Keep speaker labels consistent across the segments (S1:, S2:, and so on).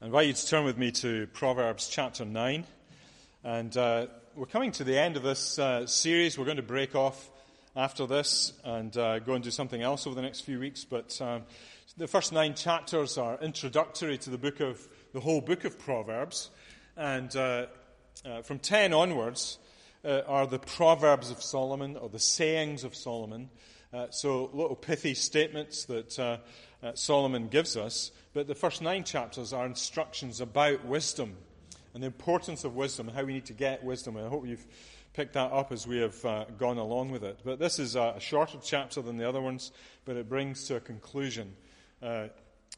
S1: I invite you to turn with me to Proverbs chapter 9. And uh, we're coming to the end of this uh, series. We're going to break off after this and uh, go and do something else over the next few weeks. But um, the first nine chapters are introductory to the book of the whole book of Proverbs. And uh, uh, from 10 onwards uh, are the Proverbs of Solomon or the sayings of Solomon. so little pithy statements that Solomon gives us. But the first nine chapters are instructions about wisdom and the importance of wisdom and how we need to get wisdom. And I hope you've picked that up as we have uh, gone along with it. But this is a, shorter chapter than the other ones, but it brings to a conclusion uh,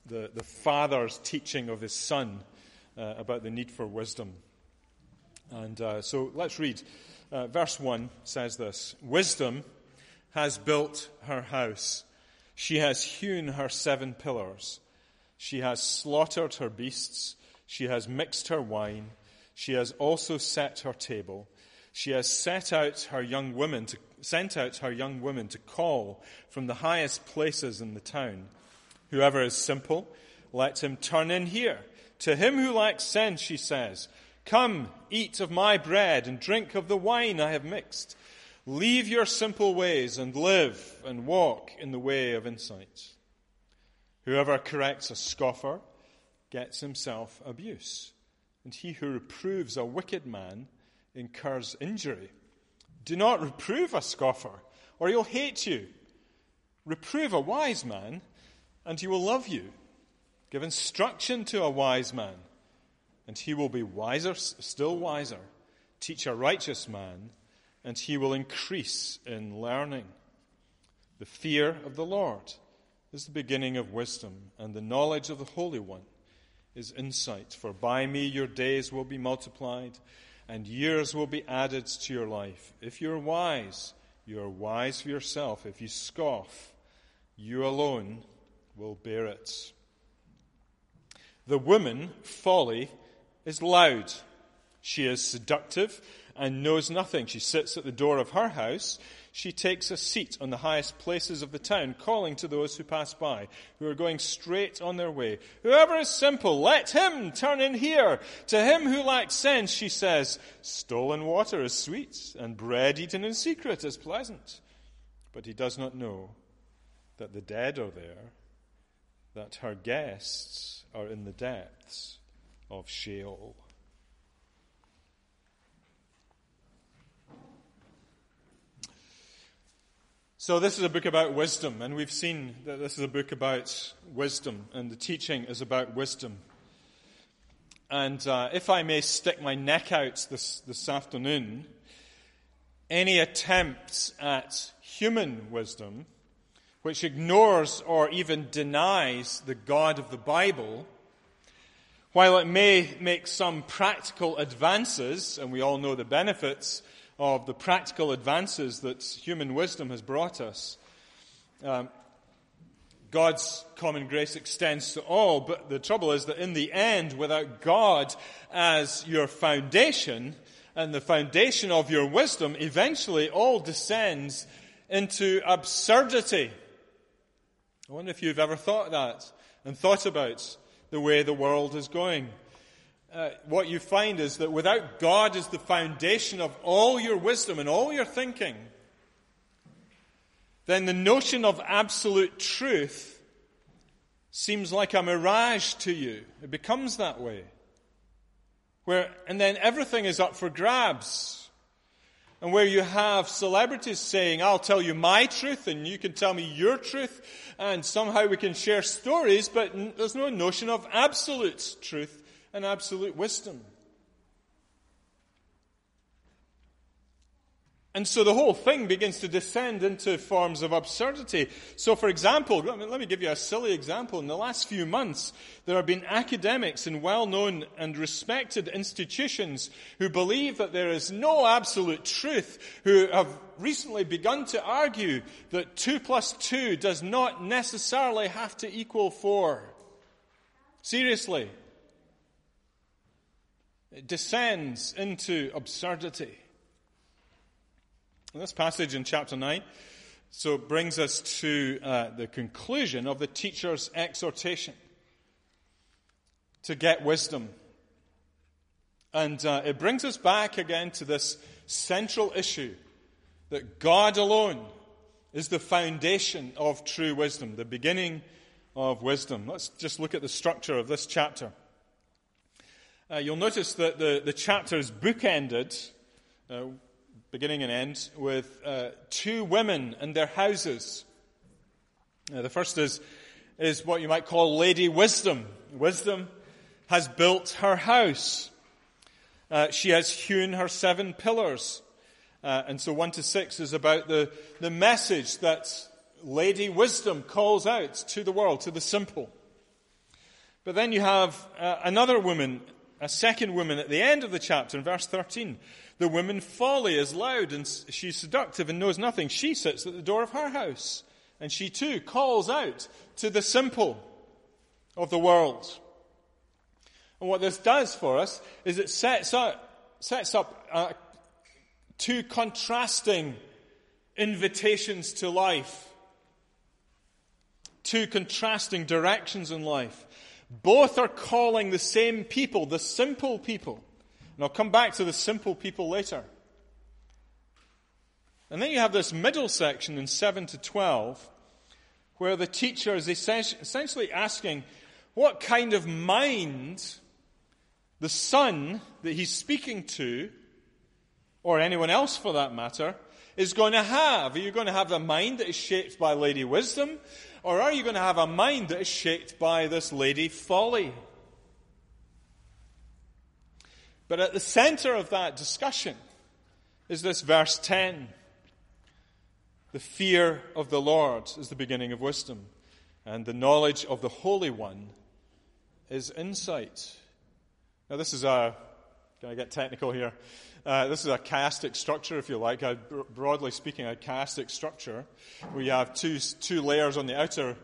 S1: the, the father's teaching of his son uh, about the need for wisdom. And uh, so let's read. Uh, verse 1 says this Wisdom has built her house, she has hewn her seven pillars. She has slaughtered her beasts. She has mixed her wine. She has also set her table. She has set out her young women to, sent out her young women to call from the highest places in the town. Whoever is simple, let him turn in here. To him who lacks sense, she says, Come, eat of my bread and drink of the wine I have mixed. Leave your simple ways and live and walk in the way of insight. Whoever corrects a scoffer gets himself abuse, and he who reproves a wicked man incurs injury. Do not reprove a scoffer, or he'll hate you. Reprove a wise man, and he will love you. Give instruction to a wise man, and he will be wiser, still wiser. Teach a righteous man, and he will increase in learning. The fear of the Lord is the beginning of wisdom, and the knowledge of the Holy One is insight. For by me your days will be multiplied, and years will be added to your life. If you're wise, you are wise for yourself. If you scoff, you alone will bear it. The woman, folly, is loud. She is seductive and knows nothing. She sits at the door of her house she takes a seat on the highest places of the town, calling to those who pass by, who are going straight on their way. Whoever is simple, let him turn in here. To him who lacks sense, she says, stolen water is sweet, and bread eaten in secret is pleasant. But he does not know that the dead are there, that her guests are in the depths of Sheol. So, this is a book about wisdom, and we've seen that this is a book about wisdom, and the teaching is about wisdom. And uh, if I may stick my neck out this, this afternoon, any attempts at human wisdom, which ignores or even denies the God of the Bible, while it may make some practical advances, and we all know the benefits of the practical advances that human wisdom has brought us. Um, God's common grace extends to all, but the trouble is that in the end, without God as your foundation and the foundation of your wisdom, eventually all descends into absurdity. I wonder if you've ever thought that and thought about the way the world is going uh, what you find is that without God as the foundation of all your wisdom and all your thinking, then the notion of absolute truth seems like a mirage to you. It becomes that way. Where, and then everything is up for grabs. And where you have celebrities saying, I'll tell you my truth and you can tell me your truth, and somehow we can share stories, but there's no notion of absolute truth and absolute wisdom. And so the whole thing begins to descend into forms of absurdity. So, for example, let me, let me, give you a silly example. In the last few months, there have been academics in well known and respected institutions who believe that there is no absolute truth, who have recently begun to argue that 2 plus 2 does not necessarily have to equal 4. Seriously. It descends into absurdity. And this passage in chapter 9 so brings us to uh, the conclusion of the teacher's exhortation. to get wisdom. And uh, it brings us back again to this central issue that God alone is the foundation of true wisdom, the beginning of wisdom. Let's just look at the structure of this chapter. Uh, you'll notice that the, the chapter is bookended, uh, beginning and end, with uh, two women and their houses. Uh, the first is, is what you might call Lady Wisdom. Wisdom has built her house. Uh, she has hewn her seven pillars. Uh, and so 1 to 6 is about the, the message that Lady Wisdom calls out to the world, to the simple. But then you have another woman, a second woman at the end of the chapter in verse 13. The woman Folly is loud and she's seductive and knows nothing. She sits at the door of her house and she too calls out to the simple of the world. And what this does for us is it sets up, sets up a two contrasting invitations to life, two contrasting directions in life. Both are calling the same people, the simple people. And I'll come back to the simple people later. And then you have this middle section in 7 to 12, where the teacher is essentially asking what kind of mind the son that he's speaking to or anyone else for that matter, is going to have. Are you going to have a mind that is shaped by Lady Wisdom, or are you going to have a mind that is shaped by this Lady Folly? But at the center of that discussion is this verse 10. The fear of the Lord is the beginning of wisdom, and the knowledge of the Holy One is insight. Now, this is a, can I get technical here? Uh, this is a chiastic structure, if you like, a, broadly speaking, a chiastic structure you have two, two layers on the outer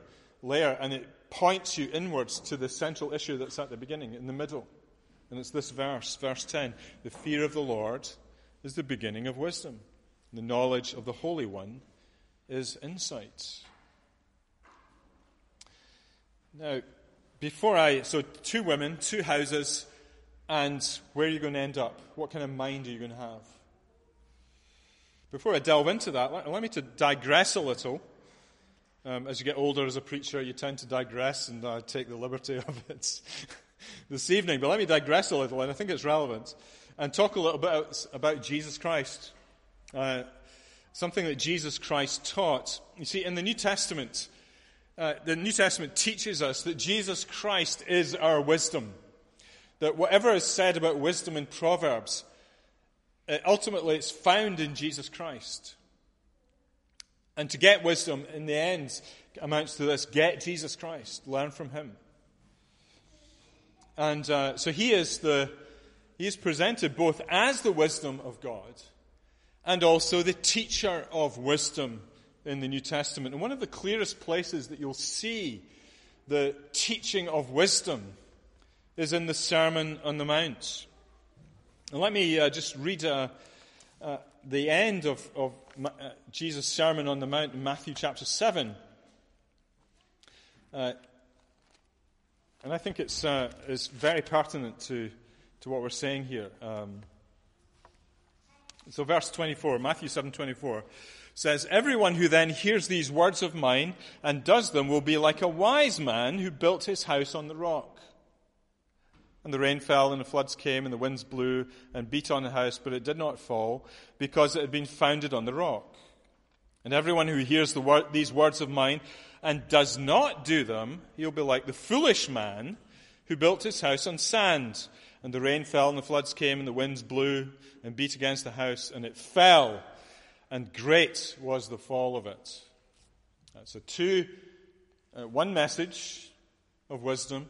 S1: layer and it points you inwards to the central issue that's at the beginning, in the middle. And it's this verse, verse 10. The fear of the Lord is the beginning of wisdom. The knowledge of the Holy One is insight. Now, before I, so two women, two houses, and where are you going to end up? What kind of mind are you going to have? Before I delve into that, allow me to digress a little. Um, as you get older as a preacher, you tend to digress, and I take the liberty of it this evening. But let me digress a little, and I think it's relevant, and talk a little bit about, about Jesus Christ. Uh, something that Jesus Christ taught. You see, in the New Testament, uh, the New Testament teaches us that Jesus Christ is our wisdom that whatever is said about wisdom in Proverbs, uh, ultimately it's found in Jesus Christ. And to get wisdom in the end amounts to this get Jesus Christ, learn from him. And uh, so he is, the, he is presented both as the wisdom of God and also the teacher of wisdom in the New Testament. And one of the clearest places that you'll see the teaching of wisdom is in the Sermon on the Mount. And let me uh, just read uh, uh, the end of, of uh, Jesus' Sermon on the Mount in Matthew chapter 7. Uh, and I think it's, uh, it's very pertinent to, to what we're saying here. Um, so verse 24, Matthew 7, 24 says, Everyone who then hears these words of mine and does them will be like a wise man who built his house on the rock. And the rain fell, and the floods came, and the winds blew and beat on the house, but it did not fall, because it had been founded on the rock. And everyone who hears the word, these words of mine and does not do them, he'll be like the foolish man who built his house on sand. And the rain fell, and the floods came, and the winds blew and beat against the house, and it fell, and great was the fall of it. So, two, uh, one message of wisdom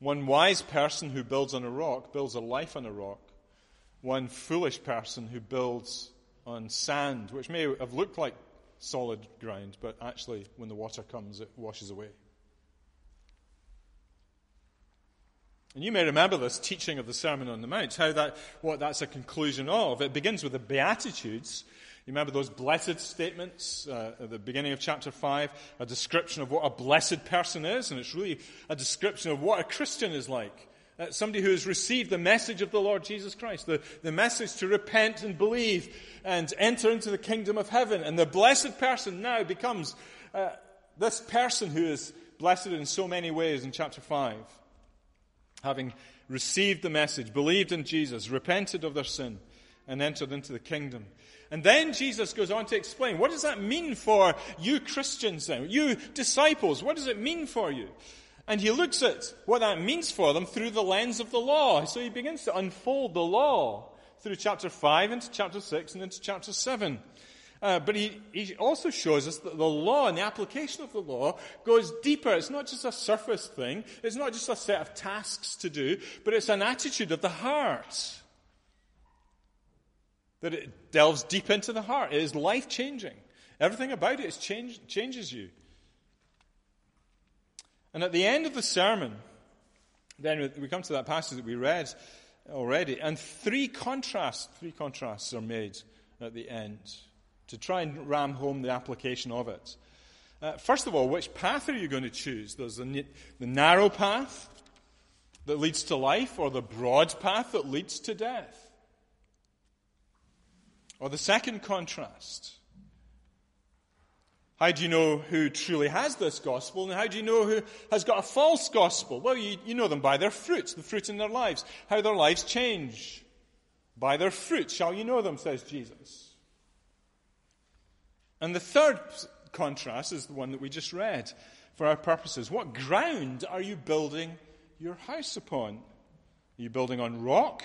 S1: one wise person who builds on a rock builds a life on a rock. One foolish person who builds on sand, which may have looked like solid ground, but actually, when the water comes, it washes away. And you may remember this teaching of the Sermon on the Mount, how that, what that's a conclusion of. It begins with the Beatitudes, You remember those blessed statements uh, at the beginning of chapter 5? A description of what a blessed person is, and it's really a description of what a Christian is like. Uh, somebody who has received the message of the Lord Jesus Christ, the, the message to repent and believe and enter into the kingdom of heaven. And the blessed person now becomes uh, this person who is blessed in so many ways in chapter 5. Having received the message, believed in Jesus, repented of their sin, and entered into the kingdom. And then Jesus goes on to explain what does that mean for you Christians then? You disciples, what does it mean for you? And he looks at what that means for them through the lens of the law. So he begins to unfold the law through chapter 5 into chapter 6 and into chapter 7. Uh, but he, he also shows us that the law and the application of the law goes deeper. It's not just a surface thing. It's not just a set of tasks to do, but it's an attitude of the heart. That it delves deep into the heart. It is life changing. Everything about it change, changes you. And at the end of the sermon, then we come to that passage that we read already, and three contrasts, three contrasts are made at the end to try and ram home the application of it. Uh, first of all, which path are you going to choose? There's the, the narrow path that leads to life, or the broad path that leads to death? Or the second contrast how do you know who truly has this gospel? And how do you know who has got a false gospel? Well, you, you know them by their fruits, the fruit in their lives, how their lives change. By their fruit shall you know them, says Jesus. And the third contrast is the one that we just read for our purposes. What ground are you building your house upon? Are you building on rock,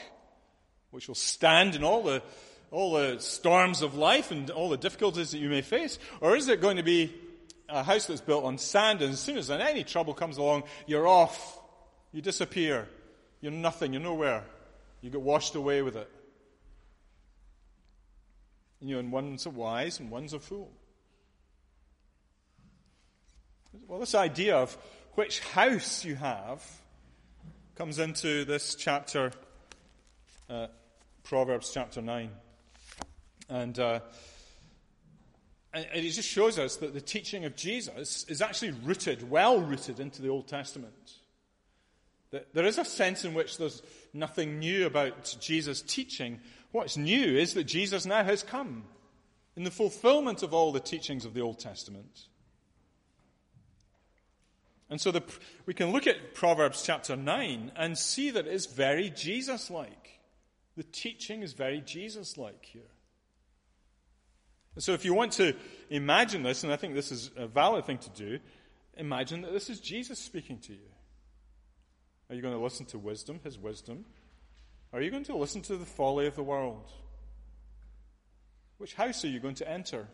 S1: which will stand in all the all the storms of life and all the difficulties that you may face? Or is it going to be a house that's built on sand and as soon as any trouble comes along, you're off. You disappear. You're nothing. You're nowhere. You get washed away with it. And you know, and one's a wise and one's a fool. Well, this idea of which house you have comes into this chapter, uh, Proverbs chapter 9. And, uh, and it just shows us that the teaching of Jesus is actually rooted, well rooted into the Old Testament. That there is a sense in which there's nothing new about Jesus' teaching. What's new is that Jesus now has come in the fulfillment of all the teachings of the Old Testament. And so the, we can look at Proverbs chapter 9 and see that it's very Jesus like. The teaching is very Jesus like here. So if you want to imagine this, and I think this is a valid thing to do, imagine that this is Jesus speaking to you. Are you going to listen to wisdom, his wisdom? Are you going to listen to the folly of the world? Which house are you going to enter?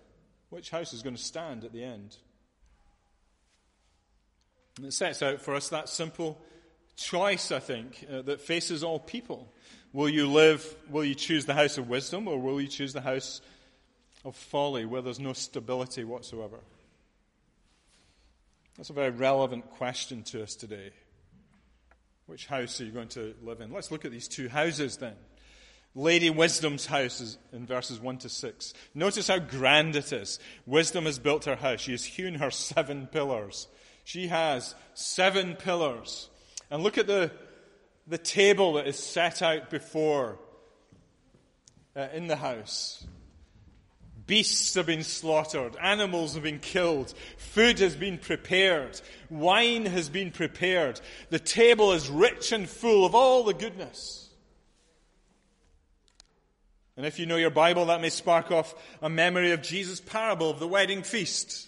S1: Which house is going to stand at the end? And it sets out for us that simple choice, I think, uh, that faces all people. Will you live, will you choose the house of wisdom, or will you choose the house of folly where there's no stability whatsoever? That's a very relevant question to us today. Which house are you going to live in? Let's look at these two houses then. Lady Wisdom's house is in verses 1 to 6. Notice how grand it is. Wisdom has built her house. She has hewn her seven pillars. She has seven pillars. And look at the, the table that is set out before uh, in the house. Beasts have been slaughtered, animals have been killed, food has been prepared, wine has been prepared. The table is rich and full of all the goodness. And if you know your Bible, that may spark off a memory of Jesus' parable of the wedding feast,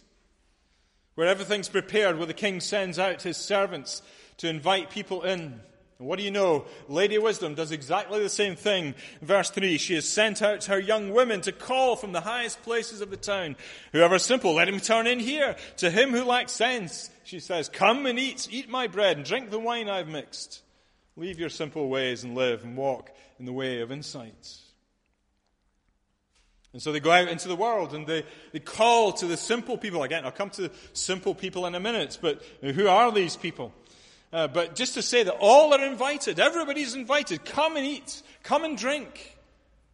S1: where everything's prepared, where the king sends out his servants to invite people in. And what do you know? Lady Wisdom does exactly the same thing. Verse 3 She has sent out her young women to call from the highest places of the town. Whoever is simple, let him turn in here. To him who lacks sense, she says, Come and eat, eat my bread, and drink the wine I've mixed. Leave your simple ways and live and walk in the way of insight. And so they go out into the world and they, they call to the simple people. Again, I'll come to simple people in a minute, but who are these people? Uh, but just to say that all are invited, everybody's invited. Come and eat, come and drink,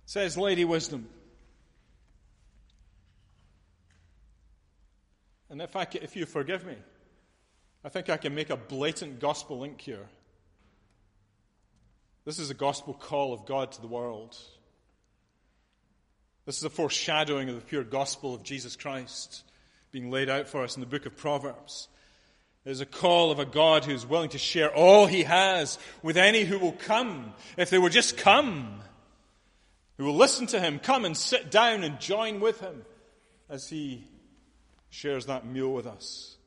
S1: says Lady Wisdom. And if, I, if you forgive me, I think I can make a blatant gospel link here. This is a gospel call of God to the world. This is a foreshadowing of the pure gospel of Jesus Christ being laid out for us in the book of Proverbs. Is a call of a God who is willing to share all he has with any who will come, if they will just come, who will listen to him, come and sit down and join with him as he shares that meal with us.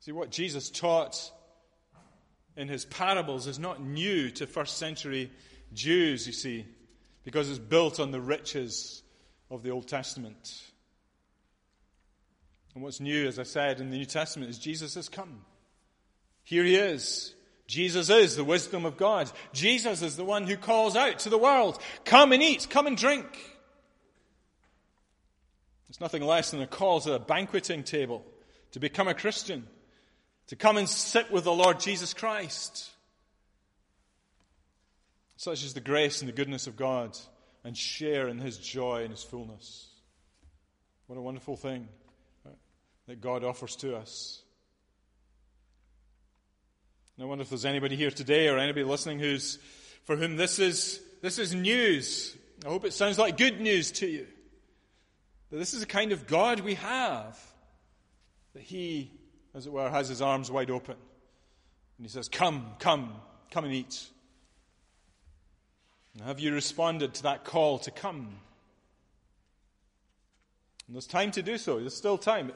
S1: See, what Jesus taught in his parables is not new to first century Jews, you see, because it's built on the riches of the Old Testament. And what's new, as I said, in the New Testament is Jesus has come. Here he is. Jesus is the wisdom of God. Jesus is the one who calls out to the world, come and eat, come and drink. It's nothing less than a call to a banqueting table to become a Christian, to come and sit with the Lord Jesus Christ. Such is the grace and the goodness of God, and share in his joy and his fullness. What a wonderful thing that God offers to us. And I wonder if there's anybody here today or anybody listening who's, for whom this is, this is news. I hope it sounds like good news to you. That this is the kind of God we have. That He, as it were, has His arms wide open. And He says, Come, come, come and eat. And have you responded to that call to come? And there's time to do so. There's still time.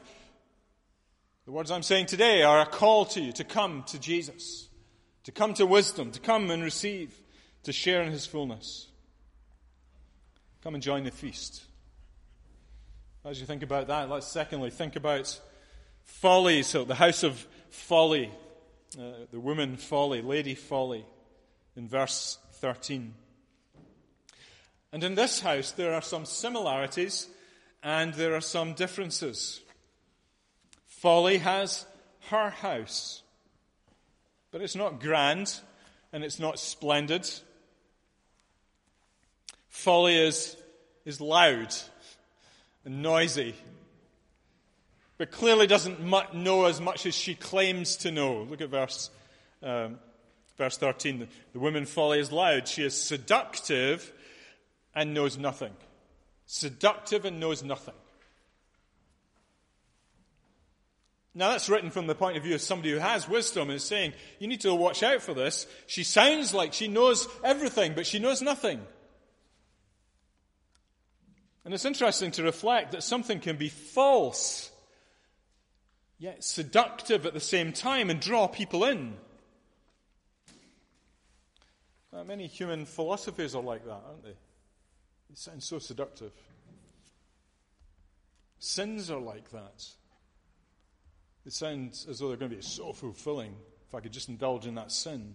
S1: The words I'm saying today are a call to you to come to Jesus, to come to wisdom, to come and receive, to share in his fullness. Come and join the feast. As you think about that, let's secondly think about folly. So, the house of folly, uh, the woman folly, lady folly, in verse 13. And in this house, there are some similarities and there are some differences. Folly has her house, but it's not grand and it's not splendid. Folly is, is loud and noisy, but clearly doesn't know as much as she claims to know. Look at verse, um, verse 13. The, the woman folly is loud. She is seductive and knows nothing. Seductive and knows nothing. Now, that's written from the point of view of somebody who has wisdom and is saying, you need to watch out for this. She sounds like she knows everything, but she knows nothing. And it's interesting to reflect that something can be false, yet seductive at the same time and draw people in. Many human philosophies are like that, aren't they? It sounds so seductive. Sins are like that. It sounds as though they're going to be so fulfilling if I could just indulge in that sin.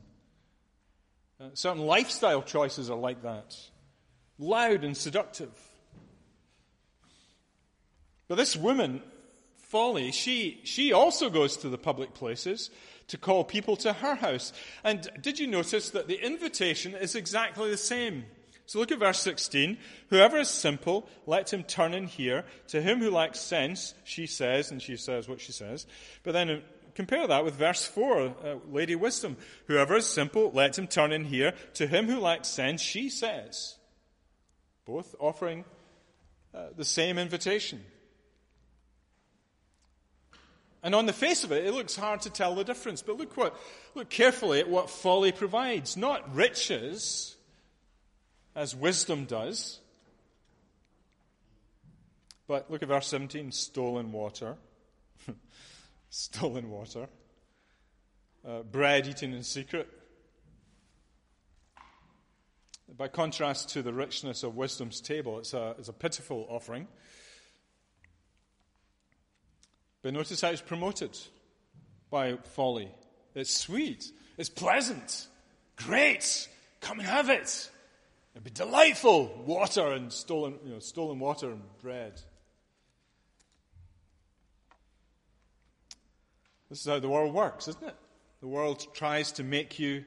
S1: Uh, certain lifestyle choices are like that loud and seductive. But this woman, Folly, she, she also goes to the public places to call people to her house. And did you notice that the invitation is exactly the same? So look at verse 16. Whoever is simple, let him turn in here. To him who lacks sense, she says, and she says what she says. But then uh, compare that with verse 4, uh, Lady Wisdom. Whoever is simple, let him turn in here. To him who lacks sense, she says. Both offering uh, the same invitation. And on the face of it, it looks hard to tell the difference. But look what, look carefully at what folly provides. Not riches, as wisdom does. But look at verse 17 stolen water. stolen water. Uh, bread eaten in secret. By contrast to the richness of wisdom's table, it's a, it's a pitiful offering. But notice how it's promoted by folly. It's sweet, it's pleasant, great, come and have it. It'd be delightful. Water and stolen, you know, stolen water and bread. This is how the world works, isn't it? The world tries to make you,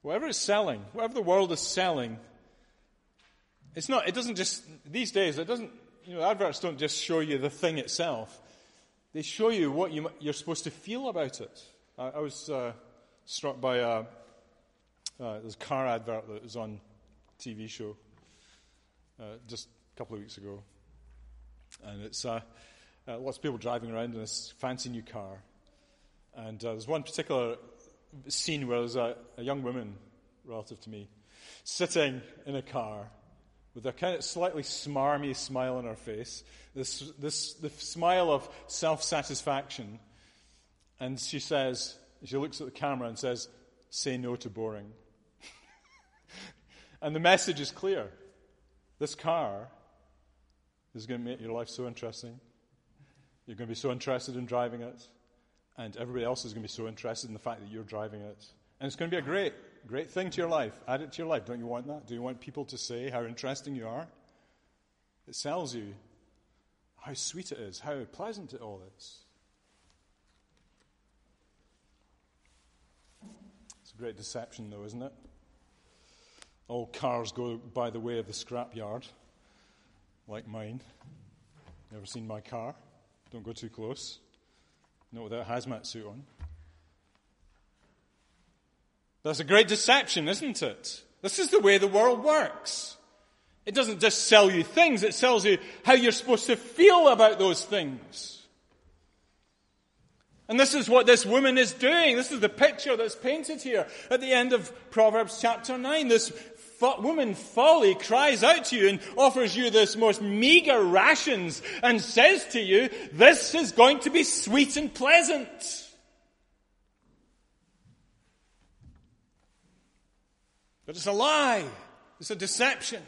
S1: whatever it's selling, whatever the world is selling, it's not, it doesn't just, these days, it doesn't, you know, adverts don't just show you the thing itself, they show you what you, you're supposed to feel about it. I, I was uh, struck by a, uh, a car advert that was on TV show uh, just a couple of weeks ago. And it's uh, uh, lots of people driving around in this fancy new car. And uh, there's one particular scene where there's a, a young woman, relative to me, sitting in a car with a kind of slightly smarmy smile on her face, this, this the smile of self satisfaction. And she says, she looks at the camera and says, Say no to boring. And the message is clear. This car is going to make your life so interesting. You're going to be so interested in driving it. And everybody else is going to be so interested in the fact that you're driving it. And it's going to be a great Great thing to your life. Add it to your life. Don't you want that? Do you want people to say how interesting you are? It sells you how sweet it is, how pleasant it all is. It's a great deception, though, isn't it? All cars go by the way of the scrapyard, like mine. Never seen my car? Don't go too close. Not without a hazmat suit on. That's a great deception, isn't it? This is the way the world works. It doesn't just sell you things, it sells you how you're supposed to feel about those things. And this is what this woman is doing. This is the picture that's painted here at the end of Proverbs chapter 9. This woman folly cries out to you and offers you this most meager rations and says to you, this is going to be sweet and pleasant. But it's a lie. It's a deception.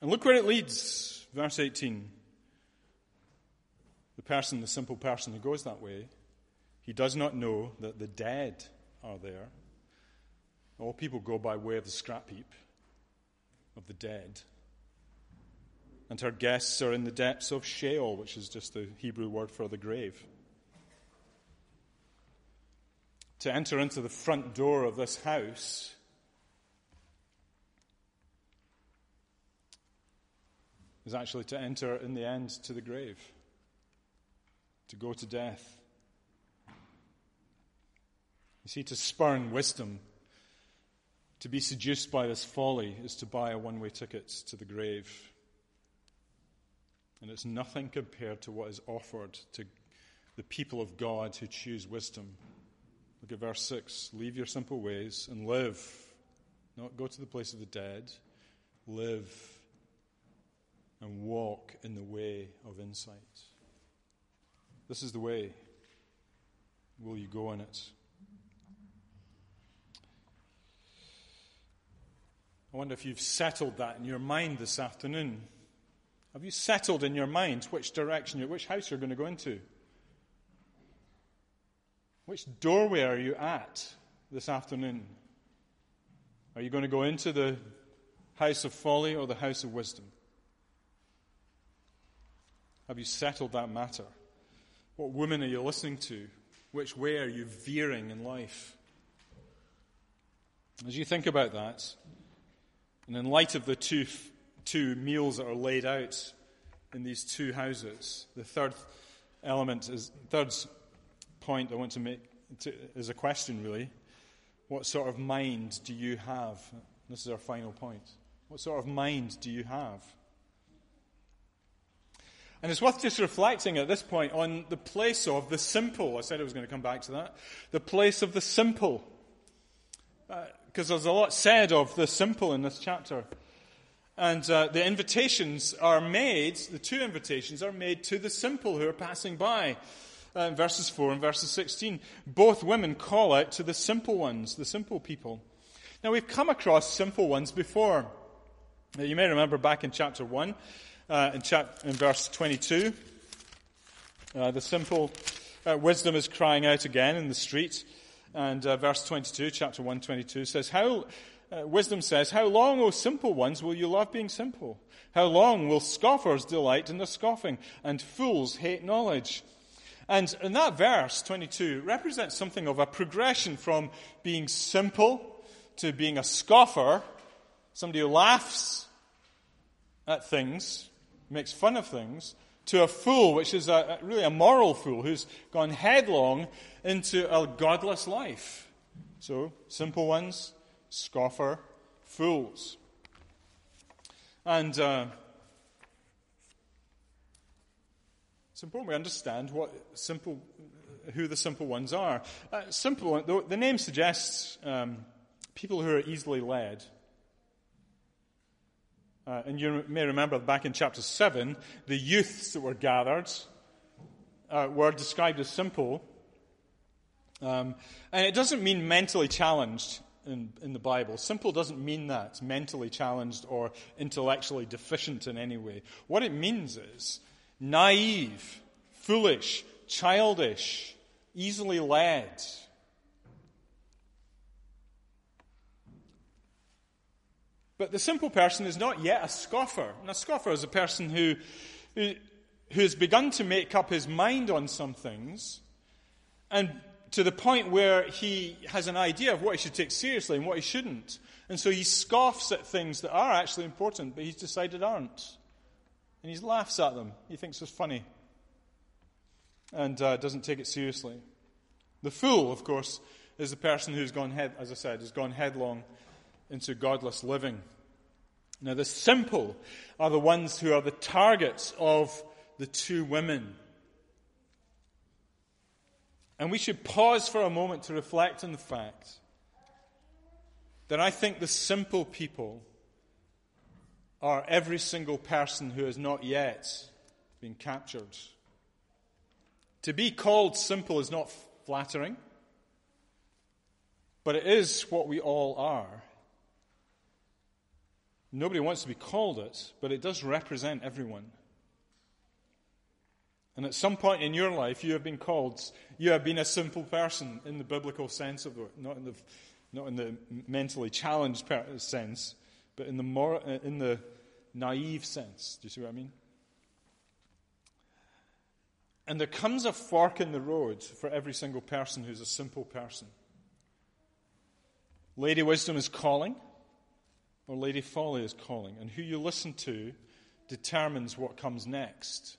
S1: And look where it leads. Verse 18. The person, the simple person who goes that way, he does not know that the dead are there. All people go by way of the scrap heap of the dead. And her guests are in the depths of Sheol, which is just the Hebrew word for the grave. to enter into the front door of this house, is actually to enter in the end to the grave, to go to death. You see, to spurn wisdom, to be seduced by this folly, is to buy a one way ticket to the grave. And it's nothing compared to what is offered to the people of God who choose wisdom. Look at verse 6. Leave your simple ways and live. Not go to the place of the dead. Live and walk in the way of insight. This is the way. Will you go in it? I wonder if you've settled that in your mind this afternoon. Have you settled in your mind which direction, which house you're going to go into? Which doorway are you at this afternoon? Are you going to go into the house of folly or the house of wisdom? Have you settled that matter? What woman are you listening to? Which way are you veering in life? As you think about that, and in light of the two, two meals that are laid out in these two houses, the third element is, third point I want to make to, is a question, really. What sort of mind do you have? This is our final point. What sort of mind do you have? And it's worth just reflecting at this point on the place of the simple. I said I was going to come back to that. The place of the simple. Uh, Because there's a lot said of the simple in this chapter. And uh, the invitations are made, the two invitations are made to the simple who are passing by uh, verses 4 and verses 16. Both women call out to the simple ones, the simple people. Now, we've come across simple ones before. Uh, you may remember back in chapter 1, uh, in, chap- in verse 22, uh, the simple uh, wisdom is crying out again in the street. And uh, verse 22, chapter 1, 22 says, How, wisdom says, How long, O simple ones, will you love being simple? How long will scoffers delight in the scoffing, and fools hate knowledge? And in that verse, 22, represents something of a progression from being simple to being a scoffer, somebody who laughs at things, makes fun of things, to a fool, which is a, really a moral fool who's gone headlong into a godless life. So, simple ones, scoffer, fools. And uh, it's important we understand what simple, who the simple ones are. Uh, simple, the, the, name suggests um, people who are easily led. Uh, and you may remember back in chapter 7, the youths that were gathered uh, were described as simple. Um, and it doesn't mean mentally challenged in, in the Bible. Simple doesn't mean that, mentally challenged or intellectually deficient in any way. What it means is naive, foolish, childish, easily led. But the simple person is not yet a scoffer. And a scoffer is a person who, who, who has begun to make up his mind on some things, and to the point where he has an idea of what he should take seriously and what he shouldn't. And so he scoffs at things that are actually important, but he's decided aren't. And he laughs at them. He thinks it's funny. And uh, doesn't take it seriously. The fool, of course, is the person who's gone head, as I said, has gone headlong into godless living. Now, the simple are the ones who are the targets of the two women. And we should pause for a moment to reflect on the fact that I think the simple people are every single person who has not yet been captured. To be called simple is not flattering, but it is what we all are. Nobody wants to be called it, but it does represent everyone. And at some point in your life, you have been called, you have been a simple person in the biblical sense of it, not in the, not in the mentally challenged sense, but in the, in the naive sense. Do you see what I mean? And there comes a fork in the road for every single person who's a simple person. Lady Wisdom is calling or Lady Folly is calling, and who you listen to determines what comes next.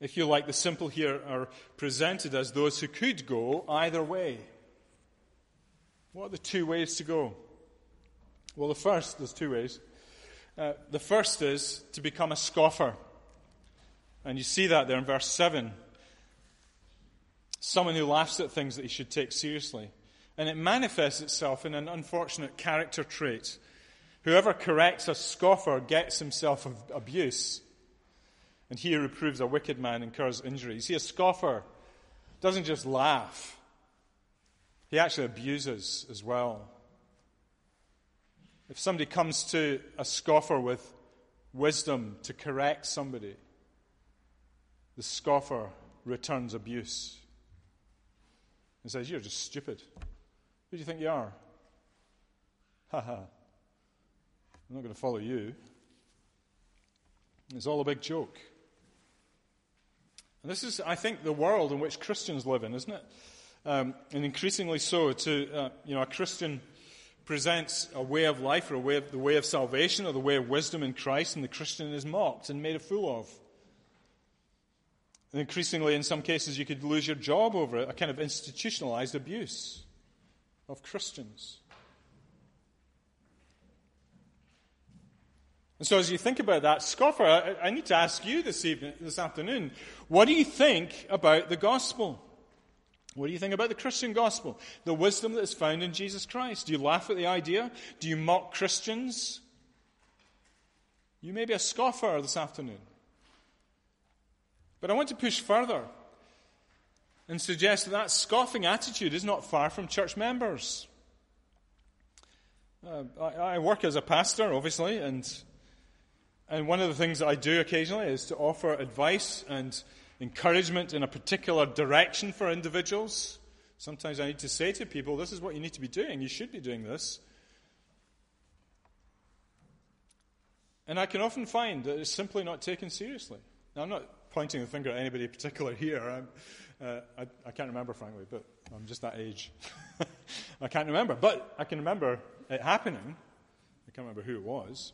S1: If you like, the simple here are presented as those who could go either way. What are the two ways to go? Well, the first, there's two ways. Uh, the first is to become a scoffer. And you see that there in verse 7. Someone who laughs at things that he should take seriously. And it manifests itself in an unfortunate character trait. Whoever corrects a scoffer gets himself abuse. And he who reproves a wicked man incurs injury. You see, a scoffer doesn't just laugh, he actually abuses as well. If somebody comes to a scoffer with wisdom to correct somebody, the scoffer returns abuse and says, You're just stupid. Who do you think you are? Ha ha. I'm not going to follow you. It's all a big joke. And this is, I think, the world in which Christians live in, isn't it? Um, and increasingly so. To uh, you know, a Christian presents a way of life or a way of, the way of salvation or the way of wisdom in Christ, and the Christian is mocked and made a fool of. And increasingly, in some cases, you could lose your job over it, a kind of institutionalized abuse of Christians. And so, as you think about that, scoffer, I, need to ask you this evening, this afternoon, what do you think about the gospel? What do you think about the Christian gospel? The wisdom that is found in Jesus Christ? Do you laugh at the idea? Do you mock Christians? You may be a scoffer this afternoon. But I want to push further and suggest that that scoffing attitude is not far from church members. Uh, I, I, work as a pastor, obviously, and, and one of the things that I do occasionally is to offer advice and encouragement in a particular direction for individuals. Sometimes I need to say to people, this is what you need to be doing. You should be doing this. And I can often find that it's simply not taken seriously. Now, I'm not pointing the finger at anybody particular here. I'm, uh, I, I, can't remember, frankly, but I'm just that age. I can't remember. But I can remember it happening. I can't remember who it was.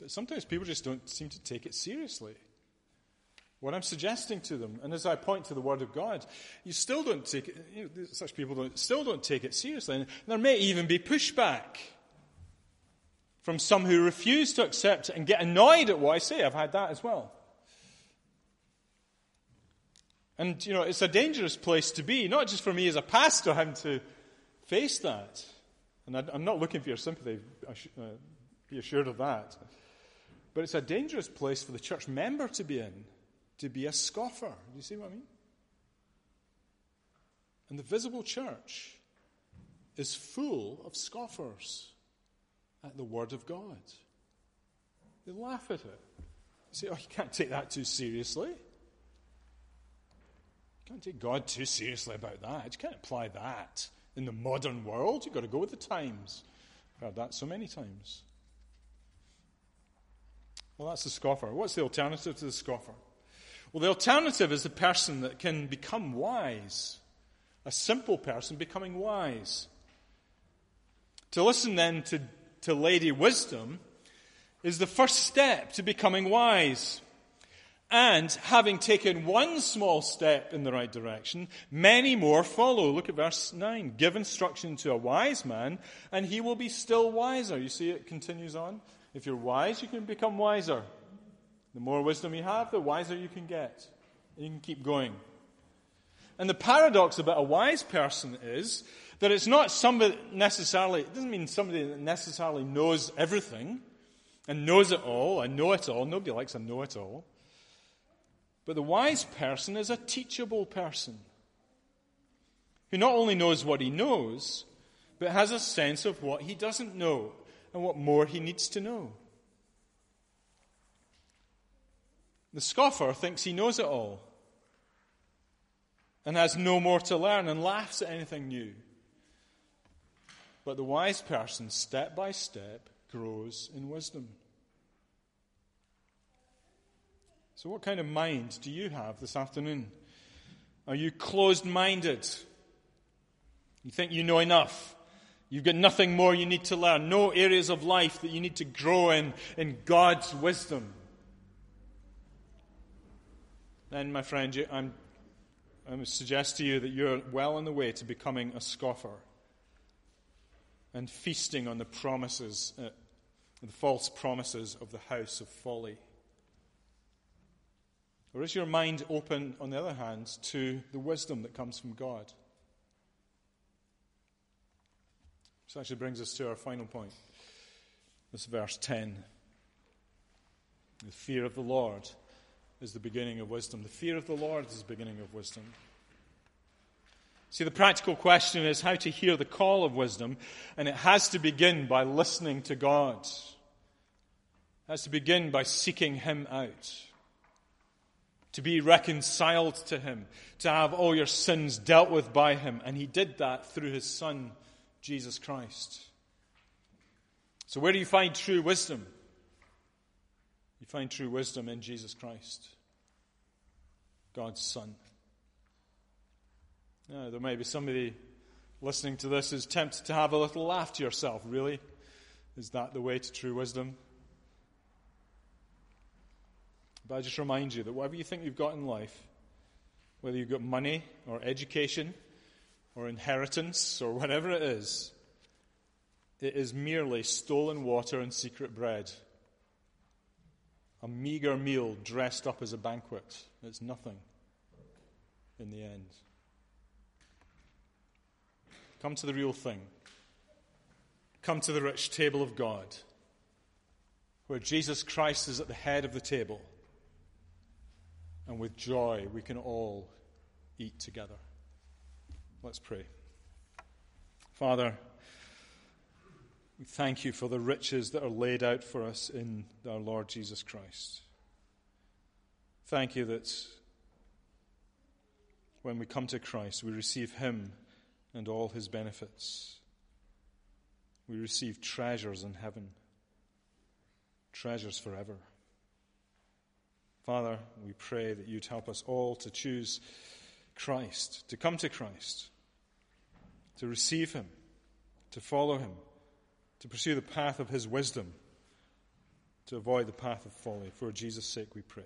S1: But sometimes people just don't seem to take it seriously. What I'm suggesting to them, and as I point to the Word of God, you still don't take it, you know, such people don't, still don't take it seriously. And there may even be pushback from some who refuse to accept it and get annoyed at what I say. I've had that as well. And, you know, it's a dangerous place to be, not just for me as a pastor having to face that. And I, am not looking for your sympathy, uh, be assured of that. But it's a dangerous place for the church member to be in, to be a scoffer. Do you see what I mean? And the visible church is full of scoffers at the Word of God. They laugh at it. They say, oh, you can't take that too seriously. Can't take God too seriously about that. You can't apply that in the modern world. You've got to go with the times. I've heard that so many times. Well, that's the scoffer. What's the alternative to the scoffer? Well, the alternative is the person that can become wise. A simple person becoming wise. To listen then to, to Lady Wisdom is the first step to becoming wise. And having taken one small step in the right direction, many more follow. Look at verse 9. Give instruction to a wise man, and he will be still wiser. You see, it continues on. If you're wise, you can become wiser. The more wisdom you have, the wiser you can get. You can keep going. And the paradox about a wise person is that it's not somebody necessarily, it doesn't mean somebody that necessarily knows everything and knows it all and know it all. Nobody likes a know it all. But the wise person is a teachable person who not only knows what he knows, but has a sense of what he doesn't know and what more he needs to know. The scoffer thinks he knows it all and has no more to learn and laughs at anything new. But the wise person, step by step, grows in wisdom. So, what kind of mind do you have this afternoon? Are you closed minded? You think you know enough? You've got nothing more you need to learn, no areas of life that you need to grow in, in God's wisdom. Then, my friend, I'm, I suggest to you that you're well on the way to becoming a scoffer and feasting on the promises, uh, the false promises of the house of folly. Or is your mind open, on the other hand, to the wisdom that comes from God? This actually brings us to our final point. This verse 10. The fear of the Lord is the beginning of wisdom. The fear of the Lord is the beginning of wisdom. See, the practical question is how to hear the call of wisdom, and it has to begin by listening to God. It has to begin by seeking Him out to be reconciled to Him, to have all your sins dealt with by Him. And He did that through His Son, Jesus Christ. So, where do you find true wisdom? You find true wisdom in Jesus Christ, God's Son. Now, there may be somebody listening to this who's tempted to have a little laugh to yourself. Really? Is that the way to true wisdom? But I just remind you that whatever you think you've got in life, whether you've got money or education or inheritance or whatever it is, it is merely stolen water and secret bread. A meager meal dressed up as a banquet. It's nothing in the end. Come to the real thing. Come to the rich table of God, where Jesus Christ is at the head of the table and with joy we can all eat together. Let's pray. Father, we thank you for the riches that are laid out for us in our Lord Jesus Christ. Thank you that when we come to Christ, we receive Him and all His benefits. We receive treasures in heaven, treasures forever. Father, we pray that you'd help us all to choose Christ, to come to Christ, to receive him, to follow him, to pursue the path of his wisdom, to avoid the path of folly. For Jesus' sake we pray.